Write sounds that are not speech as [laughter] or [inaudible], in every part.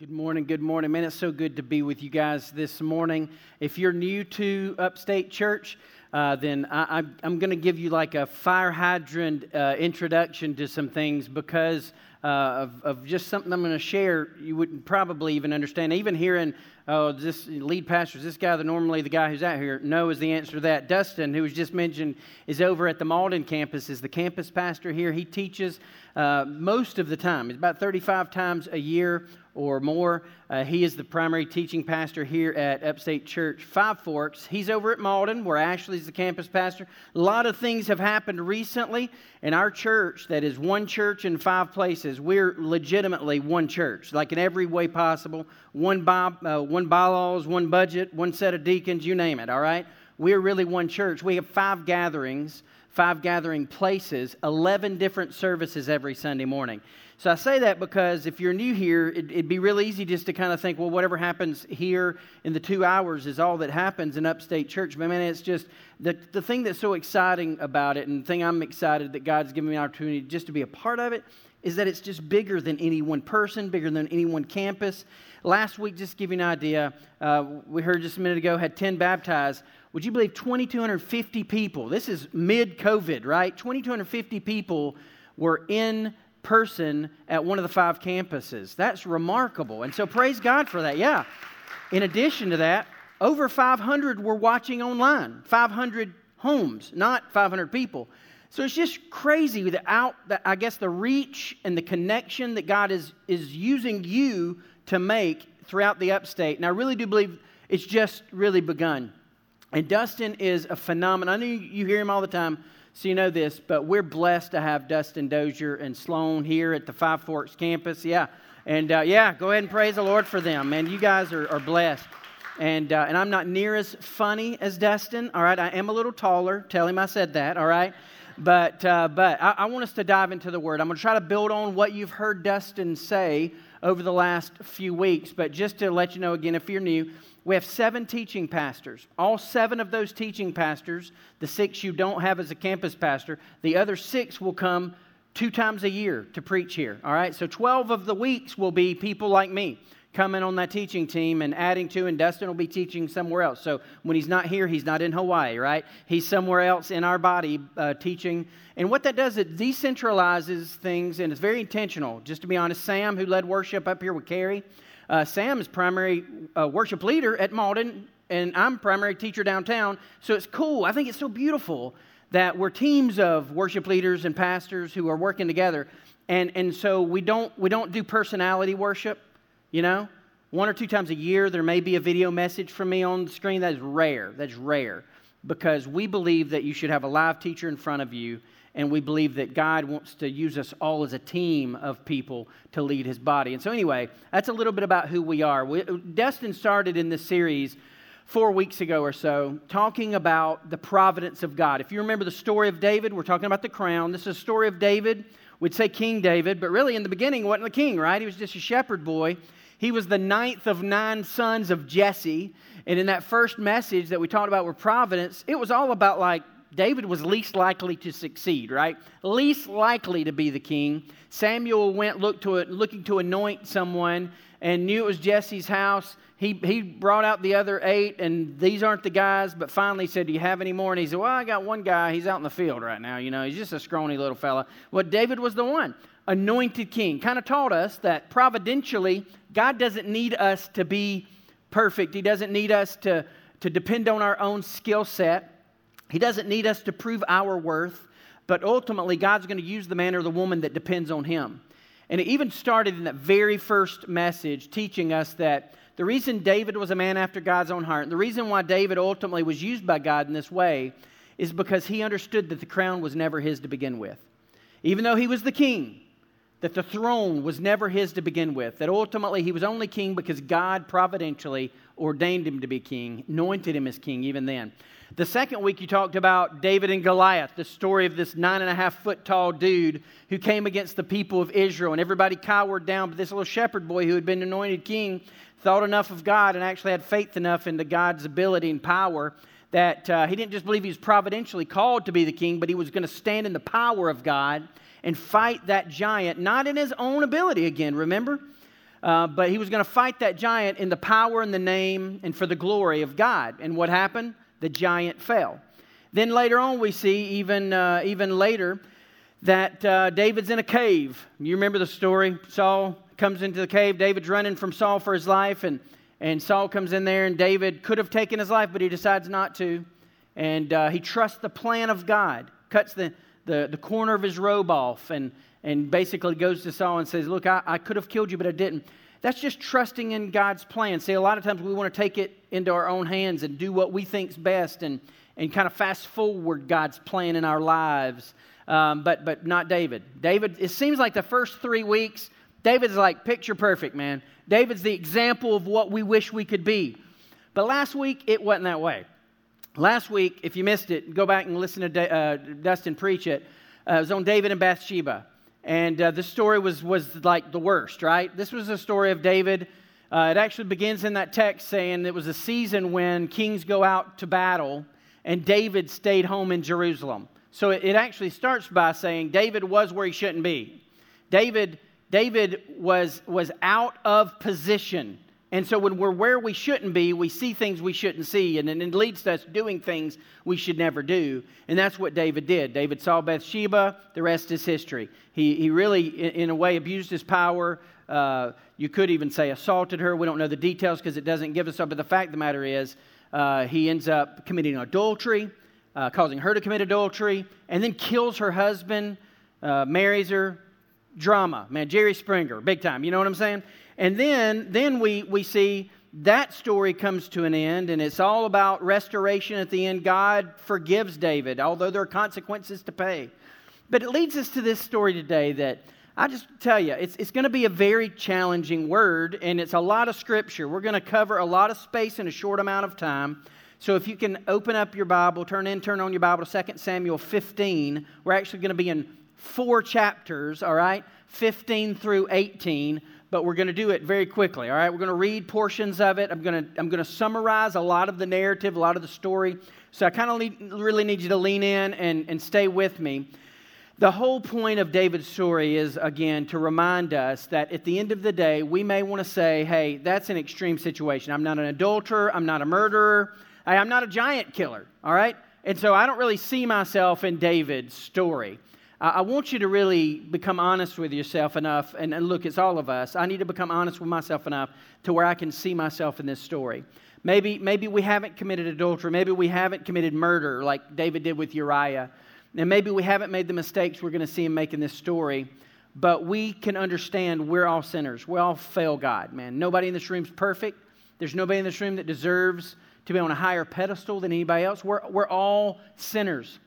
Good morning, good morning. Man, it's so good to be with you guys this morning. If you're new to Upstate Church, uh, then I, am going to give you like a fire hydrant uh, introduction to some things because uh, of, of, just something I'm going to share you wouldn't probably even understand. Even hearing oh, this lead pastor, this guy that normally the guy who's out here knows the answer to that. Dustin, who was just mentioned, is over at the Mauldin campus, is the campus pastor here. He teaches uh, most of the time. It's about 35 times a year or more. Uh, he is the primary teaching pastor here at Upstate Church Five Forks. He's over at Mauldin, where Ashley's the campus pastor. A lot of things have happened recently in our church that is one church in five places. We're legitimately one church, like in every way possible. One, by, uh, one bylaws, one budget, one set of deacons, you name it, all right? We're really one church. We have five gatherings, five gathering places, 11 different services every Sunday morning. So I say that because if you're new here, it, would be real easy just to kind of think, well, whatever happens here in the two hours is all that happens in upstate church. But man, it's just the, the thing that's so exciting about it, and the thing I'm excited that God's given me an opportunity just to be a part of it, is that it's just bigger than any one person, bigger than any one campus. Last week, just to give you an idea, uh, we heard just a minute ago, had 10 baptized. Would you believe 2,250 people? This is mid COVID, right? 2,250 people were in person at one of the five campuses. That's remarkable. And so praise God for that. Yeah. In addition to that, over 500 were watching online, 500 homes, not 500 people. So it's just crazy without, the, I guess, the reach and the connection that God is, is using you to make throughout the upstate. And I really do believe it's just really begun. And Dustin is a phenomenon. I know you hear him all the time so you know this, but we're blessed to have Dustin Dozier and Sloan here at the Five Forks campus. Yeah. And uh, yeah, go ahead and praise the Lord for them. Man, you guys are, are blessed. And, uh, and I'm not near as funny as Dustin. All right. I am a little taller. Tell him I said that. All right. But, uh, but I, I want us to dive into the word. I'm going to try to build on what you've heard Dustin say over the last few weeks. But just to let you know again, if you're new, we have seven teaching pastors. All seven of those teaching pastors, the six you don't have as a campus pastor, the other six will come two times a year to preach here. All right, so 12 of the weeks will be people like me coming on that teaching team and adding to, and Dustin will be teaching somewhere else. So when he's not here, he's not in Hawaii, right? He's somewhere else in our body uh, teaching. And what that does, it decentralizes things, and it's very intentional. Just to be honest, Sam, who led worship up here with Carrie, uh, Sam is primary uh, worship leader at Mauldin, and I'm primary teacher downtown. So it's cool. I think it's so beautiful that we're teams of worship leaders and pastors who are working together. And, and so we don't, we don't do personality worship, you know? One or two times a year, there may be a video message from me on the screen. That is rare. That's rare because we believe that you should have a live teacher in front of you and we believe that God wants to use us all as a team of people to lead his body. And so, anyway, that's a little bit about who we are. We, Dustin started in this series four weeks ago or so talking about the providence of God. If you remember the story of David, we're talking about the crown. This is a story of David. We'd say King David, but really in the beginning, wasn't the king, right? He was just a shepherd boy. He was the ninth of nine sons of Jesse. And in that first message that we talked about with providence, it was all about like David was least likely to succeed, right? Least likely to be the king. Samuel went look to it, looking to anoint someone and knew it was Jesse's house. He, he brought out the other eight, and these aren't the guys, but finally said, Do you have any more? And he said, Well, I got one guy. He's out in the field right now. You know, he's just a scrawny little fella. Well, David was the one. Anointed king. Kind of taught us that providentially, God doesn't need us to be perfect, He doesn't need us to, to depend on our own skill set. He doesn't need us to prove our worth, but ultimately, God's going to use the man or the woman that depends on Him. And it even started in that very first message, teaching us that the reason David was a man after God's own heart, and the reason why David ultimately was used by God in this way, is because he understood that the crown was never his to begin with. Even though he was the king, that the throne was never his to begin with, that ultimately he was only king because God providentially ordained him to be king, anointed him as king even then. The second week, you talked about David and Goliath, the story of this nine and a half foot tall dude who came against the people of Israel, and everybody cowered down. But this little shepherd boy who had been anointed king thought enough of God and actually had faith enough into God's ability and power that uh, he didn't just believe he was providentially called to be the king, but he was going to stand in the power of God and fight that giant, not in his own ability again, remember? Uh, but he was going to fight that giant in the power and the name and for the glory of God. And what happened? The giant fell. Then later on, we see, even, uh, even later, that uh, David's in a cave. You remember the story? Saul comes into the cave. David's running from Saul for his life, and, and Saul comes in there, and David could have taken his life, but he decides not to. And uh, he trusts the plan of God, cuts the, the, the corner of his robe off, and, and basically goes to Saul and says, Look, I, I could have killed you, but I didn't. That's just trusting in God's plan. See, a lot of times we want to take it into our own hands and do what we think's best and, and kind of fast forward God's plan in our lives. Um, but, but not David. David, it seems like the first three weeks, David's like picture perfect, man. David's the example of what we wish we could be. But last week, it wasn't that way. Last week, if you missed it, go back and listen to uh, Dustin preach it. Uh, it was on David and Bathsheba. And uh, this story was, was like the worst, right? This was a story of David. Uh, it actually begins in that text saying it was a season when kings go out to battle, and David stayed home in Jerusalem. So it, it actually starts by saying David was where he shouldn't be. David, David was, was out of position. And so when we're where we shouldn't be, we see things we shouldn't see, and it leads to us doing things we should never do. And that's what David did. David saw Bathsheba, the rest is history. He, he really, in a way, abused his power. Uh, you could even say assaulted her. We don't know the details because it doesn't give us up. But the fact of the matter is, uh, he ends up committing adultery, uh, causing her to commit adultery, and then kills her husband, uh, marries her. Drama, man, Jerry Springer, big time. You know what I'm saying? And then, then we, we see that story comes to an end, and it's all about restoration at the end. God forgives David, although there are consequences to pay. But it leads us to this story today that I just tell you, it's, it's going to be a very challenging word, and it's a lot of scripture. We're going to cover a lot of space in a short amount of time. So if you can open up your Bible, turn in, turn on your Bible to 2 Samuel 15. We're actually going to be in four chapters, all right? 15 through 18 but we're going to do it very quickly. All right, we're going to read portions of it. I'm going to I'm going to summarize a lot of the narrative, a lot of the story. So I kind of really need you to lean in and, and stay with me. The whole point of David's story is, again, to remind us that at the end of the day, we may want to say, hey, that's an extreme situation. I'm not an adulterer. I'm not a murderer. I'm not a giant killer. All right? And so I don't really see myself in David's story. I want you to really become honest with yourself enough, and, and look, it's all of us. I need to become honest with myself enough to where I can see myself in this story. Maybe, maybe we haven't committed adultery. Maybe we haven't committed murder like David did with Uriah. And maybe we haven't made the mistakes we're going to see him make in this story. But we can understand we're all sinners. We all fail God, man. Nobody in this room is perfect. There's nobody in this room that deserves to be on a higher pedestal than anybody else. We're, we're all sinners.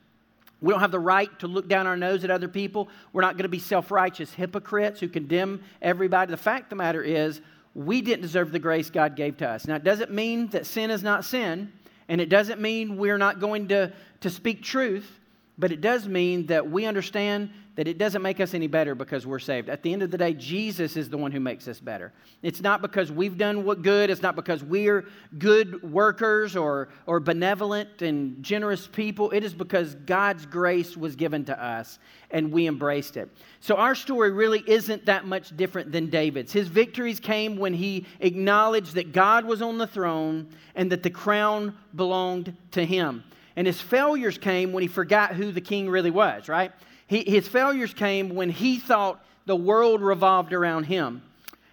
We don't have the right to look down our nose at other people. We're not going to be self righteous hypocrites who condemn everybody. The fact of the matter is, we didn't deserve the grace God gave to us. Now, it doesn't mean that sin is not sin, and it doesn't mean we're not going to, to speak truth, but it does mean that we understand that it doesn't make us any better because we're saved. At the end of the day, Jesus is the one who makes us better. It's not because we've done what good, it's not because we're good workers or, or benevolent and generous people. It is because God's grace was given to us and we embraced it. So our story really isn't that much different than David's. His victories came when he acknowledged that God was on the throne and that the crown belonged to him. And his failures came when he forgot who the king really was, right? He, his failures came when he thought the world revolved around him.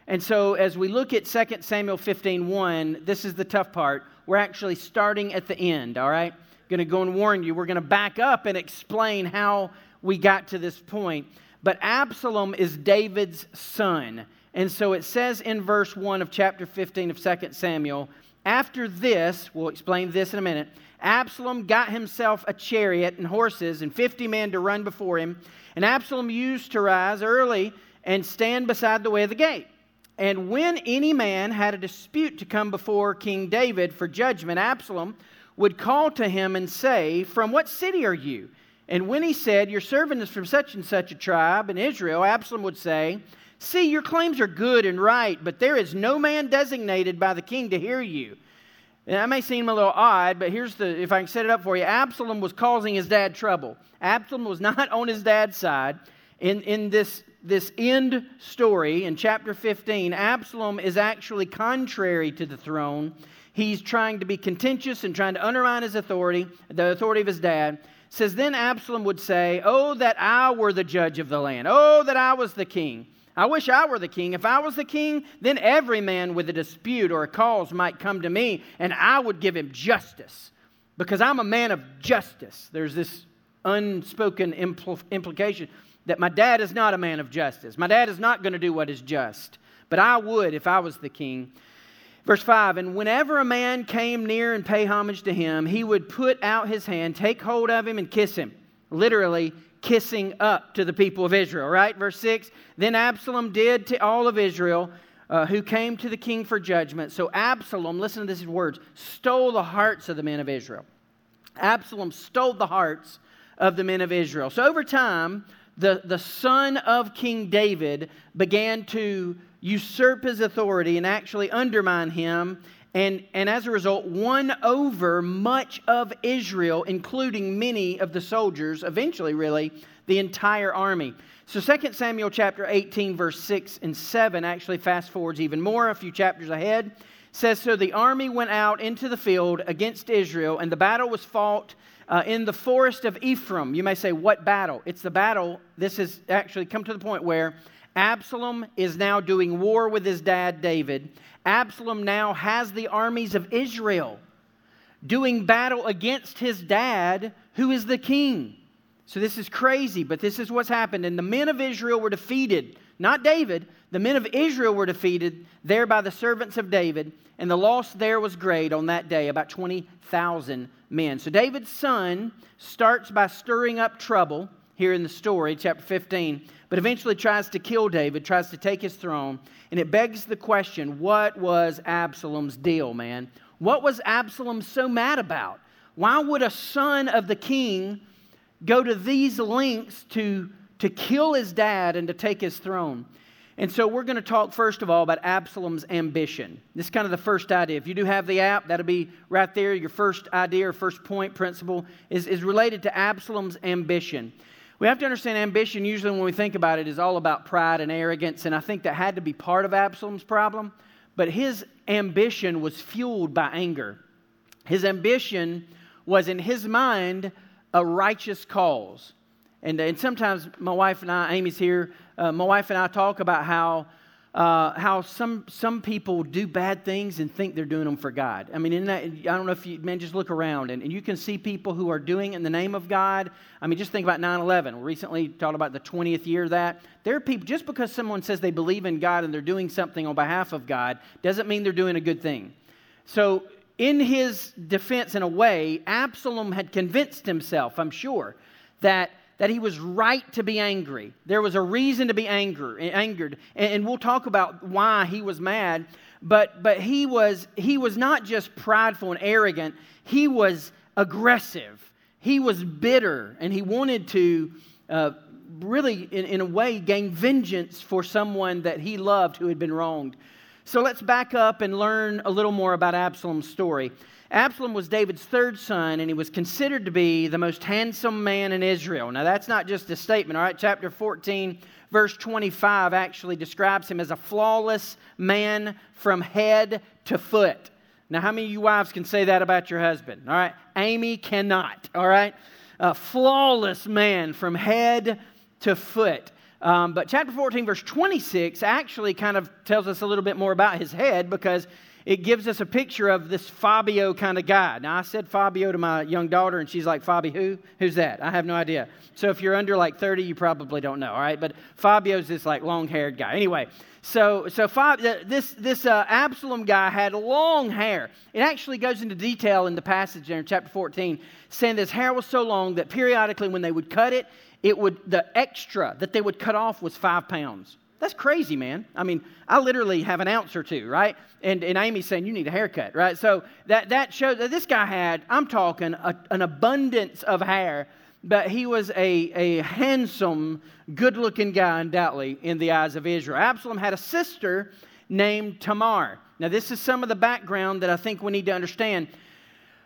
And so as we look at 2 Samuel 15 1, this is the tough part. We're actually starting at the end, all right? Going to go and warn you. We're going to back up and explain how we got to this point. But Absalom is David's son. And so it says in verse 1 of chapter 15 of 2 Samuel, after this, we'll explain this in a minute, Absalom got himself a chariot and horses and 50 men to run before him. And Absalom used to rise early and stand beside the way of the gate. And when any man had a dispute to come before King David for judgment, Absalom would call to him and say, From what city are you? And when he said, Your servant is from such and such a tribe in Israel, Absalom would say, See, your claims are good and right, but there is no man designated by the king to hear you. And that may seem a little odd, but here's the if I can set it up for you Absalom was causing his dad trouble. Absalom was [laughs] not on his dad's side in, in this this end story in chapter 15, Absalom is actually contrary to the throne. He's trying to be contentious and trying to undermine his authority, the authority of his dad. Says, Then Absalom would say, Oh, that I were the judge of the land. Oh, that I was the king. I wish I were the king. If I was the king, then every man with a dispute or a cause might come to me, and I would give him justice because I'm a man of justice. There's this unspoken impl- implication that my dad is not a man of justice. My dad is not going to do what is just, but I would if I was the king. Verse 5 And whenever a man came near and pay homage to him, he would put out his hand, take hold of him, and kiss him. Literally, kissing up to the people of Israel, right? Verse 6 Then Absalom did to all of Israel uh, who came to the king for judgment. So Absalom, listen to these words, stole the hearts of the men of Israel. Absalom stole the hearts of the men of Israel. So over time, the, the son of King David began to usurp his authority and actually undermine him, and, and as a result, won over much of Israel, including many of the soldiers, eventually, really, the entire army. So 2 Samuel chapter 18, verse 6 and 7 actually fast forwards even more, a few chapters ahead. Says, So the army went out into the field against Israel, and the battle was fought uh, in the forest of Ephraim. You may say, What battle? It's the battle. This has actually come to the point where Absalom is now doing war with his dad, David. Absalom now has the armies of Israel doing battle against his dad, who is the king. So this is crazy, but this is what's happened. And the men of Israel were defeated, not David. The men of Israel were defeated there by the servants of David, and the loss there was great on that day, about 20,000 men. So David's son starts by stirring up trouble here in the story, chapter 15, but eventually tries to kill David, tries to take his throne. And it begs the question what was Absalom's deal, man? What was Absalom so mad about? Why would a son of the king go to these lengths to, to kill his dad and to take his throne? And so we're going to talk first of all about Absalom's ambition. This is kind of the first idea. If you do have the app, that'll be right there. Your first idea or first point principle is, is related to Absalom's ambition. We have to understand ambition, usually when we think about it, is all about pride and arrogance. And I think that had to be part of Absalom's problem. But his ambition was fueled by anger. His ambition was, in his mind, a righteous cause. And, and sometimes my wife and I, Amy's here, uh, my wife and I talk about how, uh, how some, some people do bad things and think they're doing them for God. I mean, in that, I don't know if you, man, just look around and, and you can see people who are doing in the name of God. I mean, just think about 9 11. We recently talked about the 20th year of that. There are people, just because someone says they believe in God and they're doing something on behalf of God, doesn't mean they're doing a good thing. So, in his defense, in a way, Absalom had convinced himself, I'm sure, that that he was right to be angry. There was a reason to be anger, angered. And we'll talk about why he was mad. But, but he, was, he was not just prideful and arrogant, he was aggressive. He was bitter, and he wanted to uh, really, in, in a way, gain vengeance for someone that he loved who had been wronged. So let's back up and learn a little more about Absalom's story. Absalom was David's third son, and he was considered to be the most handsome man in Israel. Now, that's not just a statement, all right? Chapter 14, verse 25 actually describes him as a flawless man from head to foot. Now, how many of you wives can say that about your husband? All right? Amy cannot, all right? A flawless man from head to foot. Um, but chapter 14, verse 26 actually kind of tells us a little bit more about his head because it gives us a picture of this Fabio kind of guy. Now, I said Fabio to my young daughter, and she's like, Fabi who? Who's that? I have no idea. So if you're under like 30, you probably don't know, all right? But Fabio's this like long haired guy. Anyway, so, so this, this uh, Absalom guy had long hair. It actually goes into detail in the passage there in chapter 14, saying this hair was so long that periodically when they would cut it, it would, the extra that they would cut off was five pounds. That's crazy, man. I mean, I literally have an ounce or two, right? And, and Amy's saying, you need a haircut, right? So that, that shows that this guy had, I'm talking, a, an abundance of hair, but he was a, a handsome, good looking guy, undoubtedly, in the eyes of Israel. Absalom had a sister named Tamar. Now, this is some of the background that I think we need to understand.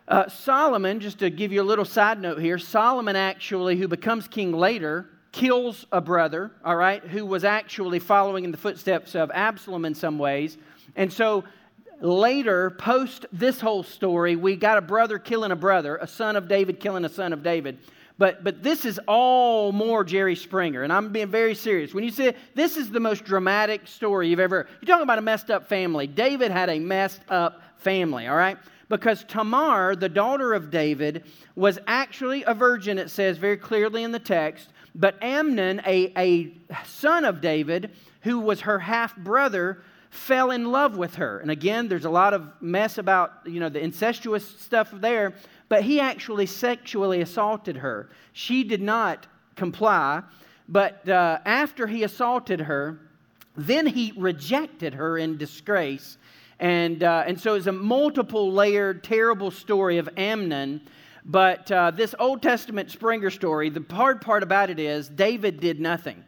Uh, Solomon, just to give you a little side note here, Solomon actually, who becomes king later, kills a brother, all right, who was actually following in the footsteps of Absalom in some ways. And so later, post this whole story, we got a brother killing a brother, a son of David killing a son of David. But, but this is all more Jerry Springer, and I'm being very serious. When you say this is the most dramatic story you've ever, you're talking about a messed up family. David had a messed up family, all right? Because Tamar, the daughter of David, was actually a virgin, it says very clearly in the text. But Amnon, a, a son of David, who was her half brother, fell in love with her. And again, there's a lot of mess about, you know, the incestuous stuff there, but he actually sexually assaulted her. She did not comply, but uh, after he assaulted her, then he rejected her in disgrace. And, uh, and so it's a multiple layered, terrible story of Amnon. But uh, this Old Testament Springer story, the hard part about it is David did nothing.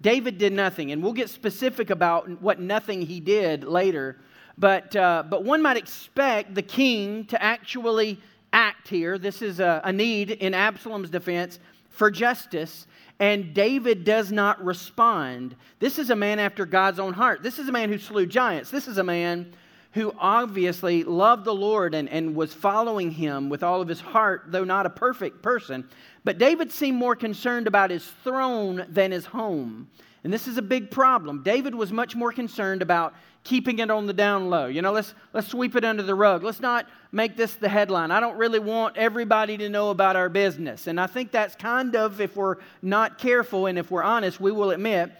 David did nothing, and we'll get specific about what nothing he did later. But, uh, but one might expect the king to actually act here. This is a, a need in Absalom's defense for justice, and David does not respond. This is a man after God's own heart. This is a man who slew giants. This is a man who obviously loved the Lord and, and was following him with all of his heart, though not a perfect person. But David seemed more concerned about his throne than his home. And this is a big problem. David was much more concerned about keeping it on the down low. You know, let's, let's sweep it under the rug. Let's not make this the headline. I don't really want everybody to know about our business. And I think that's kind of, if we're not careful and if we're honest, we will admit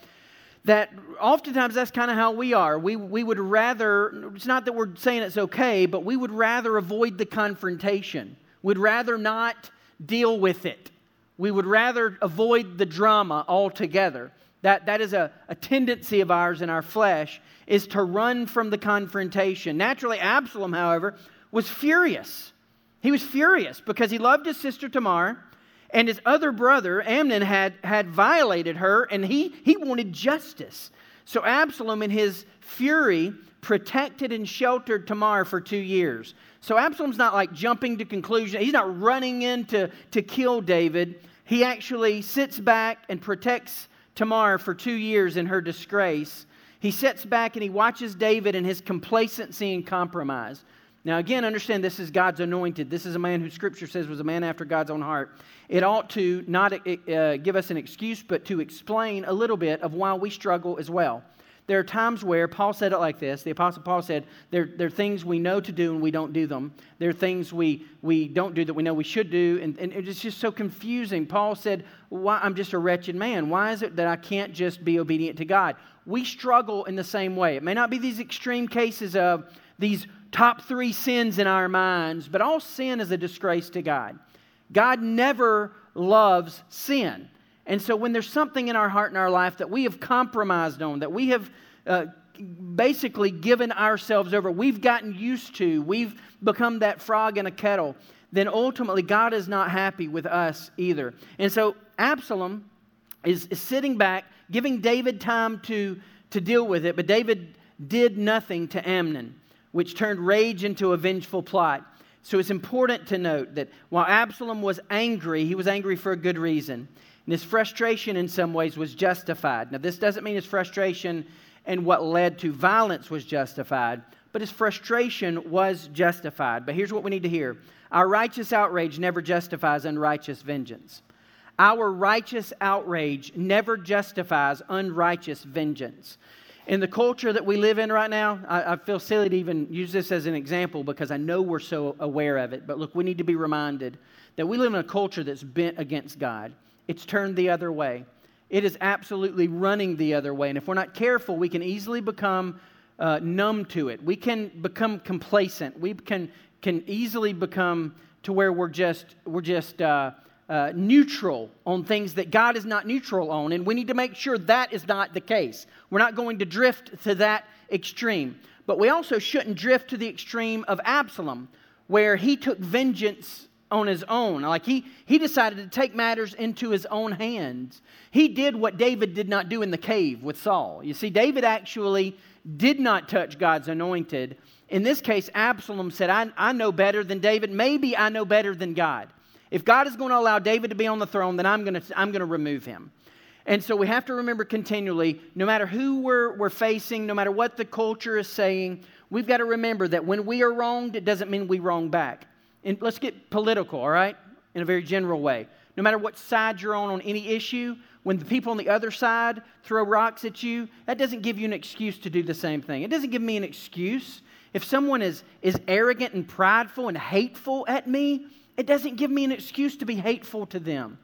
that oftentimes that's kind of how we are. We, we would rather, it's not that we're saying it's okay, but we would rather avoid the confrontation. We'd rather not deal with it. We would rather avoid the drama altogether. That, that is a, a tendency of ours in our flesh, is to run from the confrontation. Naturally, Absalom, however, was furious. He was furious because he loved his sister Tamar, and his other brother, Amnon, had, had violated her, and he, he wanted justice. So Absalom, in his fury, protected and sheltered Tamar for two years. So Absalom's not like jumping to conclusion. He's not running in to, to kill David. He actually sits back and protects Tamar for two years in her disgrace. He sits back and he watches David in his complacency and compromise. Now, again, understand this is God's anointed. This is a man who Scripture says was a man after God's own heart. It ought to not uh, give us an excuse, but to explain a little bit of why we struggle as well. There are times where Paul said it like this. The Apostle Paul said, there, there are things we know to do and we don't do them. There are things we, we don't do that we know we should do. And, and it's just so confusing. Paul said, Why, I'm just a wretched man. Why is it that I can't just be obedient to God? We struggle in the same way. It may not be these extreme cases of these top three sins in our minds, but all sin is a disgrace to God. God never loves sin. And so when there's something in our heart and our life that we have compromised on, that we have uh, basically given ourselves over, we've gotten used to, we've become that frog in a kettle, then ultimately God is not happy with us either. And so Absalom is, is sitting back, giving David time to, to deal with it, but David did nothing to Amnon, which turned rage into a vengeful plot. So it's important to note that while Absalom was angry, he was angry for a good reason. And his frustration, in some ways, was justified. Now, this doesn't mean his frustration and what led to violence was justified, but his frustration was justified. But here's what we need to hear our righteous outrage never justifies unrighteous vengeance. Our righteous outrage never justifies unrighteous vengeance. In the culture that we live in right now, I, I, feel silly to even use this as an example because I know we're so aware of it. But look, we need to be reminded that we live in a culture that's bent against God it's turned the other way. It is absolutely running the other way. And if we're not careful, we can easily become uh, numb to it. We can become complacent. We can, can easily become to where we're just, we're just uh, uh, neutral on things that God is not neutral on. And we need to make sure that is not the case. We're not going to drift to that extreme. But we also shouldn't drift to the extreme of Absalom, where he took vengeance on his own. Like he, he decided to take matters into his own hands. He did what David did not do in the cave with Saul. You see, David actually did not touch God's anointed. In this case, Absalom said, I, I know better than David. Maybe I know better than God. If God is going to allow David to be on the throne, then I'm going to, I'm going to remove him. And so we have to remember continually no matter who we're, we're facing, no matter what the culture is saying, we've got to remember that when we are wronged, it doesn't mean we wrong back. And let's get political, all right, in a very general way. No matter what side you're on on any issue, when the people on the other side throw rocks at you, that doesn't give you an excuse to do the same thing. It doesn't give me an excuse. If someone is, is arrogant and prideful and hateful at me, it doesn't give me an excuse to be hateful to them.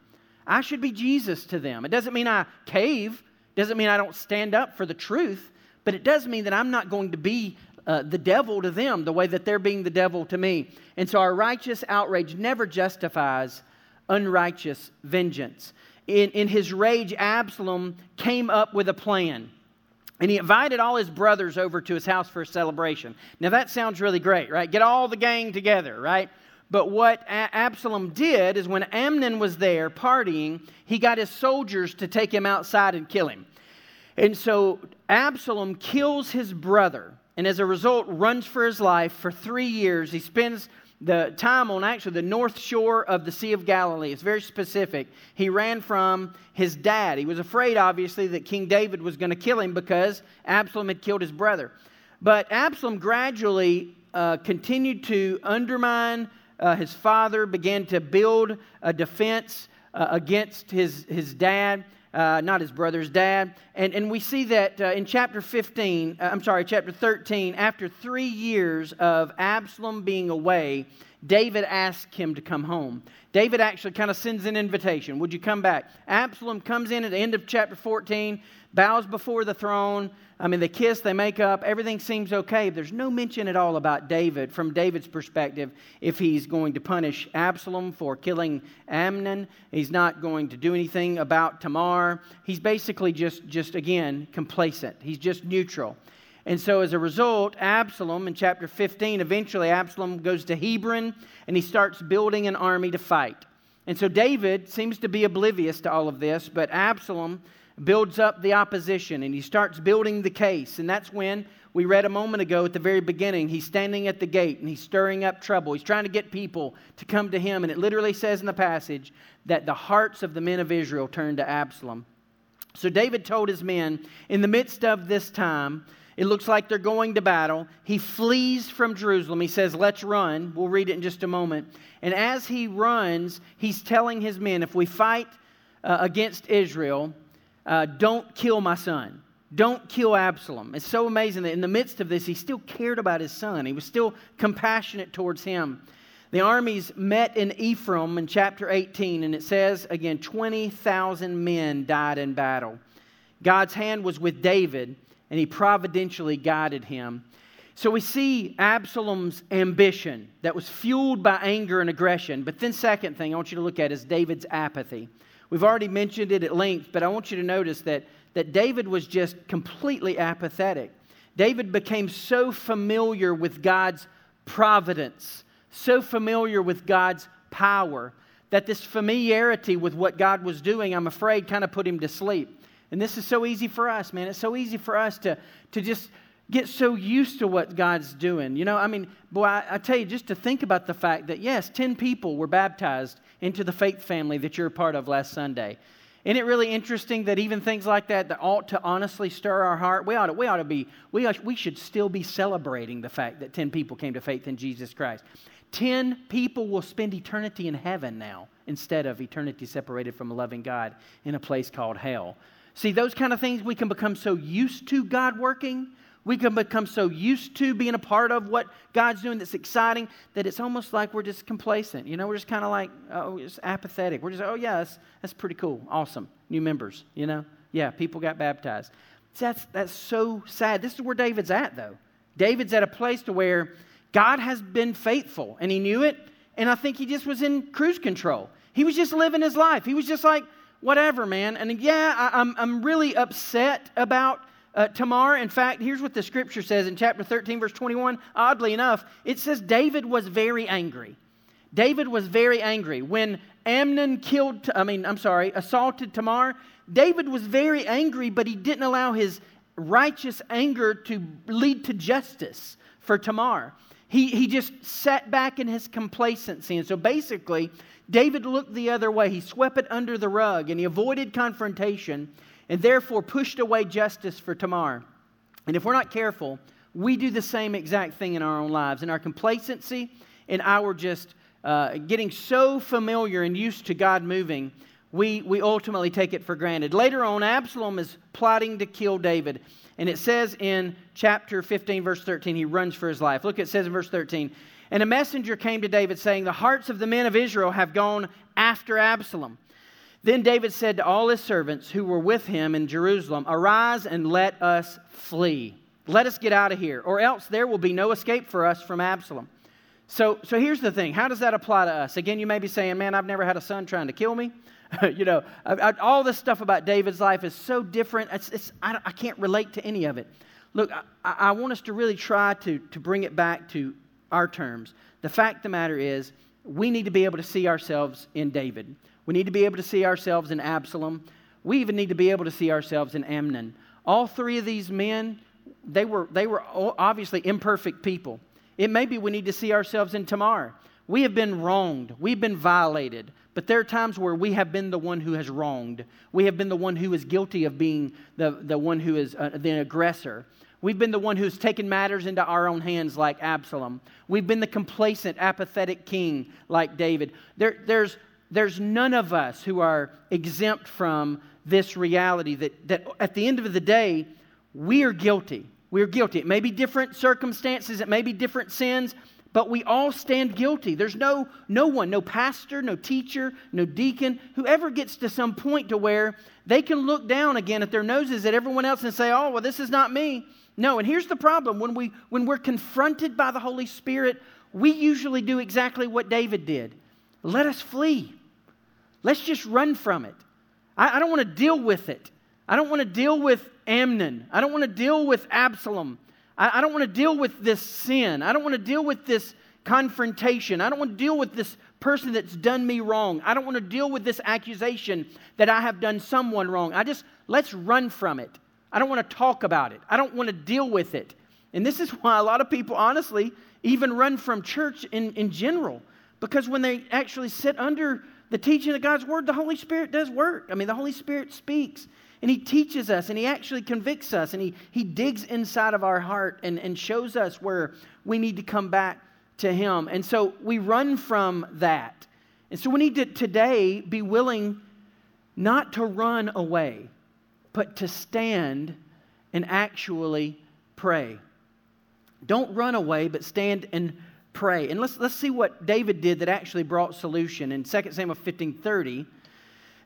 I should be Jesus to them. It doesn't mean I cave, it doesn't mean I don't stand up for the truth, but it does mean that I'm not going to be uh, the devil to them the way that they're being the devil to me. And so our righteous outrage never justifies unrighteous vengeance. In, in his rage, Absalom came up with a plan. And he invited all his brothers over to his house for a celebration. Now, that sounds really great, right? Get all the gang together, right? But what Absalom did is when Amnon was there partying, he got his soldiers to take him outside and kill him. And so Absalom kills his brother, and as a result, runs for his life for three years. He spends the time on actually the north shore of the Sea of Galilee. It's very specific. He ran from his dad. He was afraid, obviously, that King David was going to kill him because Absalom had killed his brother. But Absalom gradually uh, continued to undermine uh, his father, began to build a defense uh, against his, his dad uh, not his brother's dad. And, and we see that uh, in chapter 15, uh, I'm sorry, chapter 13, after three years of Absalom being away, David asks him to come home. David actually kind of sends an invitation. Would you come back? Absalom comes in at the end of chapter 14, bows before the throne. I mean, they kiss, they make up, everything seems okay. There's no mention at all about David from David's perspective if he's going to punish Absalom for killing Amnon. He's not going to do anything about Tamar. He's basically just, just again, complacent. He's just neutral. And so, as a result, Absalom in chapter 15, eventually Absalom goes to Hebron and he starts building an army to fight. And so, David seems to be oblivious to all of this, but Absalom builds up the opposition and he starts building the case. And that's when we read a moment ago at the very beginning, he's standing at the gate and he's stirring up trouble. He's trying to get people to come to him. And it literally says in the passage that the hearts of the men of Israel turned to Absalom. So David told his men, in the midst of this time, it looks like they're going to battle. He flees from Jerusalem. He says, Let's run. We'll read it in just a moment. And as he runs, he's telling his men, If we fight uh, against Israel, uh, don't kill my son. Don't kill Absalom. It's so amazing that in the midst of this, he still cared about his son. He was still compassionate towards him. The armies met in Ephraim in chapter 18, and it says again 20,000 men died in battle. God's hand was with David, and he providentially guided him. So we see Absalom's ambition that was fueled by anger and aggression. But then, second thing I want you to look at is David's apathy. We've already mentioned it at length, but I want you to notice that, that David was just completely apathetic. David became so familiar with God's providence, so familiar with God's power, that this familiarity with what God was doing, I'm afraid, kind of put him to sleep. And this is so easy for us, man. It's so easy for us to, to just get so used to what God's doing. You know, I mean, boy, I, I, tell you, just to think about the fact that, yes, 10 people were baptized into the faith family that you're a part of last Sunday. Isn't it really interesting that even things like that that ought to honestly stir our heart? We ought to, we ought to be, we, ought, we should still be celebrating the fact that 10 people came to faith in Jesus Christ. 10 people will spend eternity in heaven now instead of eternity separated from a loving God in a place called hell. See, those kind of things we can become so used to God working we can become so used to being a part of what God's doing that's exciting that it's almost like we're just complacent. You know, we're just kind of like, oh, just apathetic. We're just, oh, yeah, that's, that's pretty cool. Awesome. New members, you know? Yeah, people got baptized. That's, that's so sad. This is where David's at, though. David's at a place to where God has been faithful, and he knew it, and I think he just was in cruise control. He was just living his life. He was just like, whatever, man. And yeah, I, I'm, I'm really upset about uh, Tamar. In fact, here's what the scripture says in chapter 13, verse 21. Oddly enough, it says David was very angry. David was very angry. When Amnon killed, I mean, I'm sorry, assaulted Tamar, David was very angry, but he didn't allow his righteous anger to lead to justice for Tamar. He, he just sat back in his complacency. And so basically, David looked the other way. He swept it under the rug and he avoided confrontation and therefore pushed away justice for Tamar. And if we're not careful, we do the same exact thing in our own lives. In our complacency, in our just uh, getting so familiar and used to God moving, we, we ultimately take it for granted. Later on, Absalom is plotting to kill David. And it says in chapter 15, verse 13, he runs for his life. Look, it says in verse 13, and a messenger came to David saying, The hearts of the men of Israel have gone after Absalom. Then David said to all his servants who were with him in Jerusalem, Arise and let us flee. Let us get out of here, or else there will be no escape for us from Absalom. So, so here's the thing how does that apply to us? Again, you may be saying, Man, I've never had a son trying to kill me. [laughs] you know, I, I, all this stuff about David's life is so different. It's, it's, I, I, can't relate to any of it. Look, I, want us to really try to, to bring it back to our terms. The fact of the matter is, we need to be able to see ourselves in David. We need to be able to see ourselves in Absalom. We even need to be able to see ourselves in Amnon. All three of these men, they were, they were obviously imperfect people. It may be we need to see ourselves in Tamar. We have been wronged, we've been violated. But there are times where we have been the one who has wronged. We have been the one who is guilty of being the, the one who is uh, the aggressor. We've been the one who's taken matters into our own hands, like Absalom. We've been the complacent, apathetic king, like David. There, there's, there's none of us who are exempt from this reality that, that at the end of the day, we are guilty. We are guilty. It may be different circumstances, it may be different sins, but we all stand guilty. There's no, no one, no pastor, no teacher, no deacon, whoever gets to some point to where they can look down again at their noses at everyone else and say, oh, well, this is not me. No, and here's the problem. When, we, when we're confronted by the Holy Spirit, we usually do exactly what David did. Let us flee. Let's just run from it. I, I don't want to deal with it. I don't want to deal with Amnon. I don't want to deal with Absalom. I, I don't want to deal with this sin. I don't want to deal with this confrontation. I don't want to deal with this person that's done me wrong. I don't want to deal with this accusation that I have done someone wrong. I just, let's run from it. I don't want to talk about it. I don't want to deal with it. And this is [laughs] why a lot of people, honestly, even run from church in, in general. Because when they actually sit under the teaching of God's word, the Holy Spirit does work. I mean, the Holy Spirit speaks. And he teaches us and he actually convicts us and he, he digs inside of our heart and, and shows us where we need to come back to him. And so we run from that. And so we need to today be willing not to run away, but to stand and actually pray. Don't run away, but stand and pray. And let's, let's see what David did that actually brought solution. In 2 Samuel 15 30,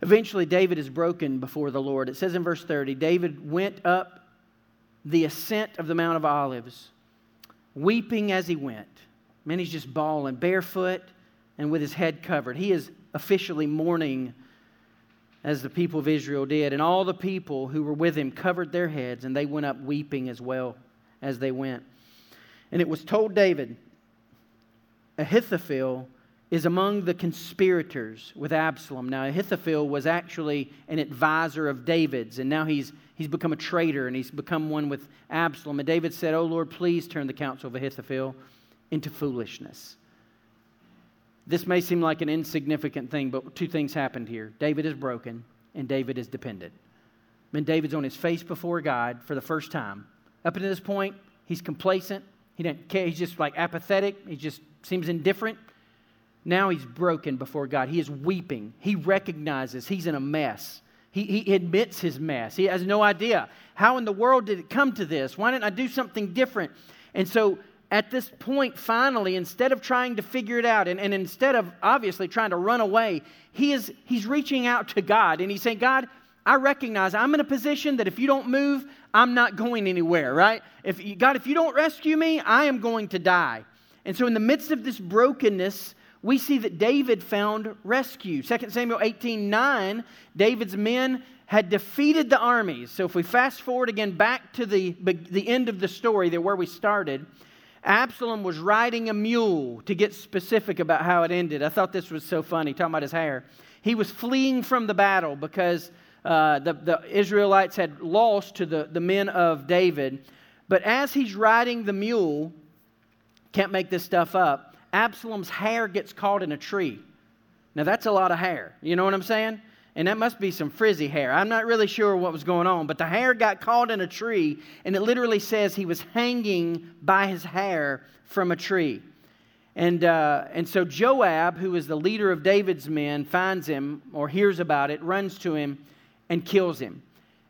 Eventually, David is broken before the Lord. It says in verse 30 David went up the ascent of the Mount of Olives, weeping as he went. Man, he's just bawling, barefoot and with his head covered. He is officially mourning as the people of Israel did. And all the people who were with him covered their heads, and they went up weeping as well as they went. And it was told David, Ahithophel is among the conspirators with Absalom. Now, Ahithophel was actually an advisor of David's, and now he's, he's become a traitor and he's become one with Absalom. And David said, Oh Lord, please turn the counsel of Ahithophel into foolishness. This may seem like an insignificant thing, but two things happened here David is broken, and David is dependent. When David's on his face before God for the first time. Up until this point, he's complacent. He doesn't care. He's just like apathetic. He just seems indifferent. Now he's broken before God. He is weeping. He recognizes he's in a mess. He, he admits his mess. He has no idea. How in the world did it come to this? Why didn't I do something different? And so at this point, finally, instead of trying to figure it out and, and instead of obviously trying to run away, he is, he's reaching out to God and he's saying, God, I recognize I'm in a position that if you don't move, I'm not going anywhere, right? If God, if you don't rescue me, I am going to die. And so, in the midst of this brokenness, we see that David found rescue. 2 Samuel 18 9, David's men had defeated the armies. So if we fast forward again back to the, the end of the story, there where we started, Absalom was riding a mule to get specific about how it ended. I thought this was so funny, talking about his hair. He was fleeing from the battle because uh, the, the Israelites had lost to the, the men of David. But as he's riding the mule, can't make this stuff up, Absalom's hair gets caught in a tree. Now, that's a lot of hair. You know what I'm saying? And that must be some frizzy hair. I'm not really sure what was going on, but the hair got caught in a tree, and it literally says he was hanging by his hair from a tree. And, uh, and so Joab, who is the leader of David's men, finds him or hears about it, runs to him, and kills him.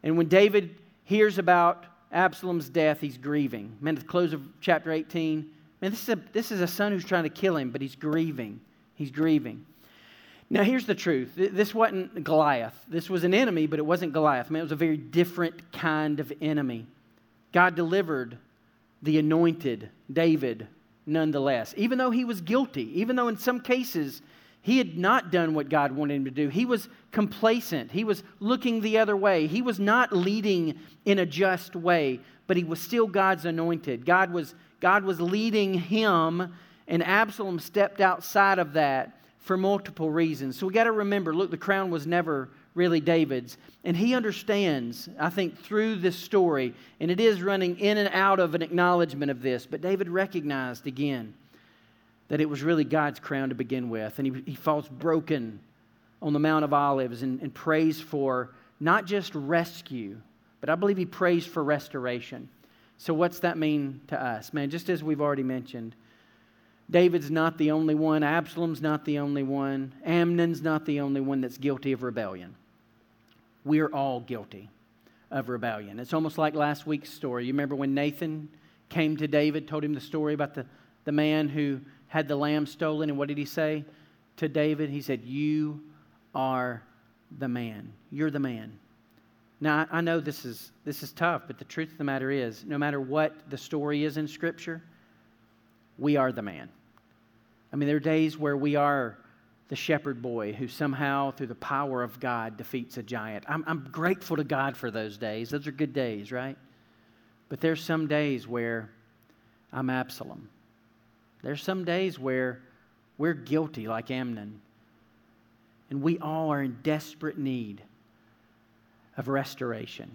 And when David hears about Absalom's death, he's grieving. Man, at the close of chapter 18, man, this is, a, this is a son who's trying to kill him, but he's grieving. He's grieving. Now, here's the truth. This wasn't Goliath. This was an enemy, but it wasn't Goliath. Man, it was a very different kind of enemy. God delivered the anointed David nonetheless, even though he was guilty, even though in some cases he had not done what God wanted him to do. He was complacent. He was looking the other way. He was not leading in a just way, but he was still God's anointed. God was, God was leading him, and Absalom stepped outside of that for multiple reasons. So we got to remember look, the crown was never really David's. And he understands, I think, through this story, and it is running in and out of an acknowledgement of this, but David recognized again that it was really God's crown to begin with. And he, he falls broken on the Mount of Olives and, and prays for not just rescue, but I believe he prays for restoration. So, what's that mean to us? Man, just as we've already mentioned, David's not the only one, Absalom's not the only one, Amnon's not the only one that's guilty of rebellion. We're all guilty of rebellion. It's almost like last week's story. You remember when Nathan came to David, told him the story about the, the man who had the lamb stolen. And what did he say to David? He said, You are the man. You're the man. Now, I know this is, this is tough, but the truth of the matter is no matter what the story is in Scripture, we are the man. I mean, there are days where we are the shepherd boy who somehow, through the power of God, defeats a giant. I'm, I'm grateful to God for those days. Those are good days, right? But there's some days where I'm Absalom. There's some days where we're guilty, like Amnon, and we all are in desperate need of restoration.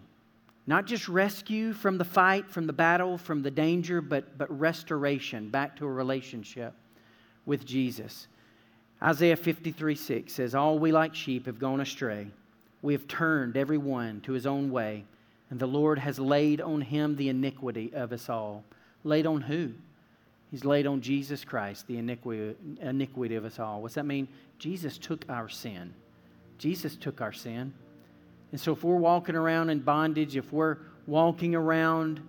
Not just rescue from the fight, from the battle, from the danger, but, but restoration back to a relationship with Jesus. Isaiah 53 6 says, All we like sheep have gone astray. We have turned every one to his own way, and the Lord has laid on him the iniquity of us all. Laid on who? He's laid on Jesus Christ the iniquity, iniquity of us all. What's that mean? Jesus took our sin. Jesus took our sin. And so if we're walking around in bondage, if we're walking around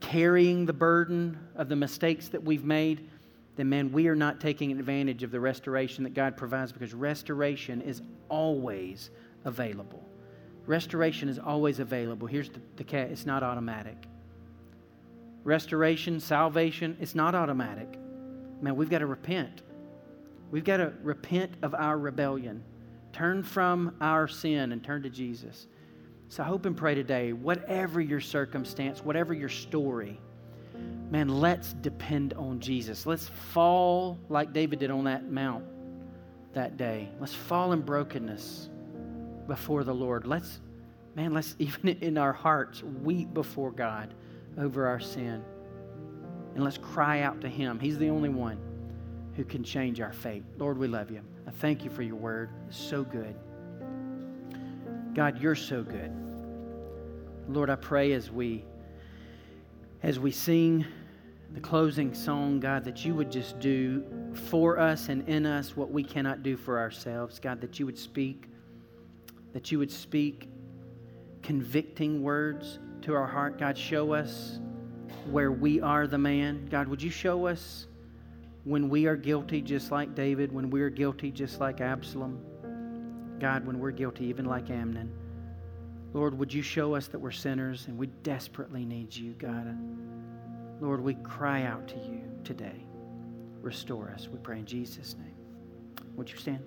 carrying the burden of the mistakes that we've made, then man, we are not taking advantage of the restoration that God provides because restoration is always available. Restoration is always available. Here's the, the cat it's not automatic restoration, salvation, it's not automatic. Man, we've got to repent. We've got to repent of our rebellion, turn from our sin, and turn to Jesus. So I hope and pray today, whatever your circumstance, whatever your story, man, let's depend on Jesus. Let's fall like David did on that mount that day. Let's fall in brokenness before the Lord. Let's, man, let's [laughs] even in our hearts weep before God over our sin. And let's cry out to Him. He's the only one who can change our fate. Lord, we love you. I thank you for your word. It's so good. God, you're so good. Lord, I pray as we as we sing the closing song, God, that you would just do for us and in us what we cannot do for ourselves. God, that you would speak, that you would speak convicting words to our heart. God, show us where we are the man. God, would you show us when we are guilty, just like David, when we're guilty, just like Absalom? God, when we're guilty, even like Amnon. Lord, would you show us that we're sinners and we desperately need you, God? Lord, we cry out to you today. Restore us, we pray in Jesus' name. Would you stand?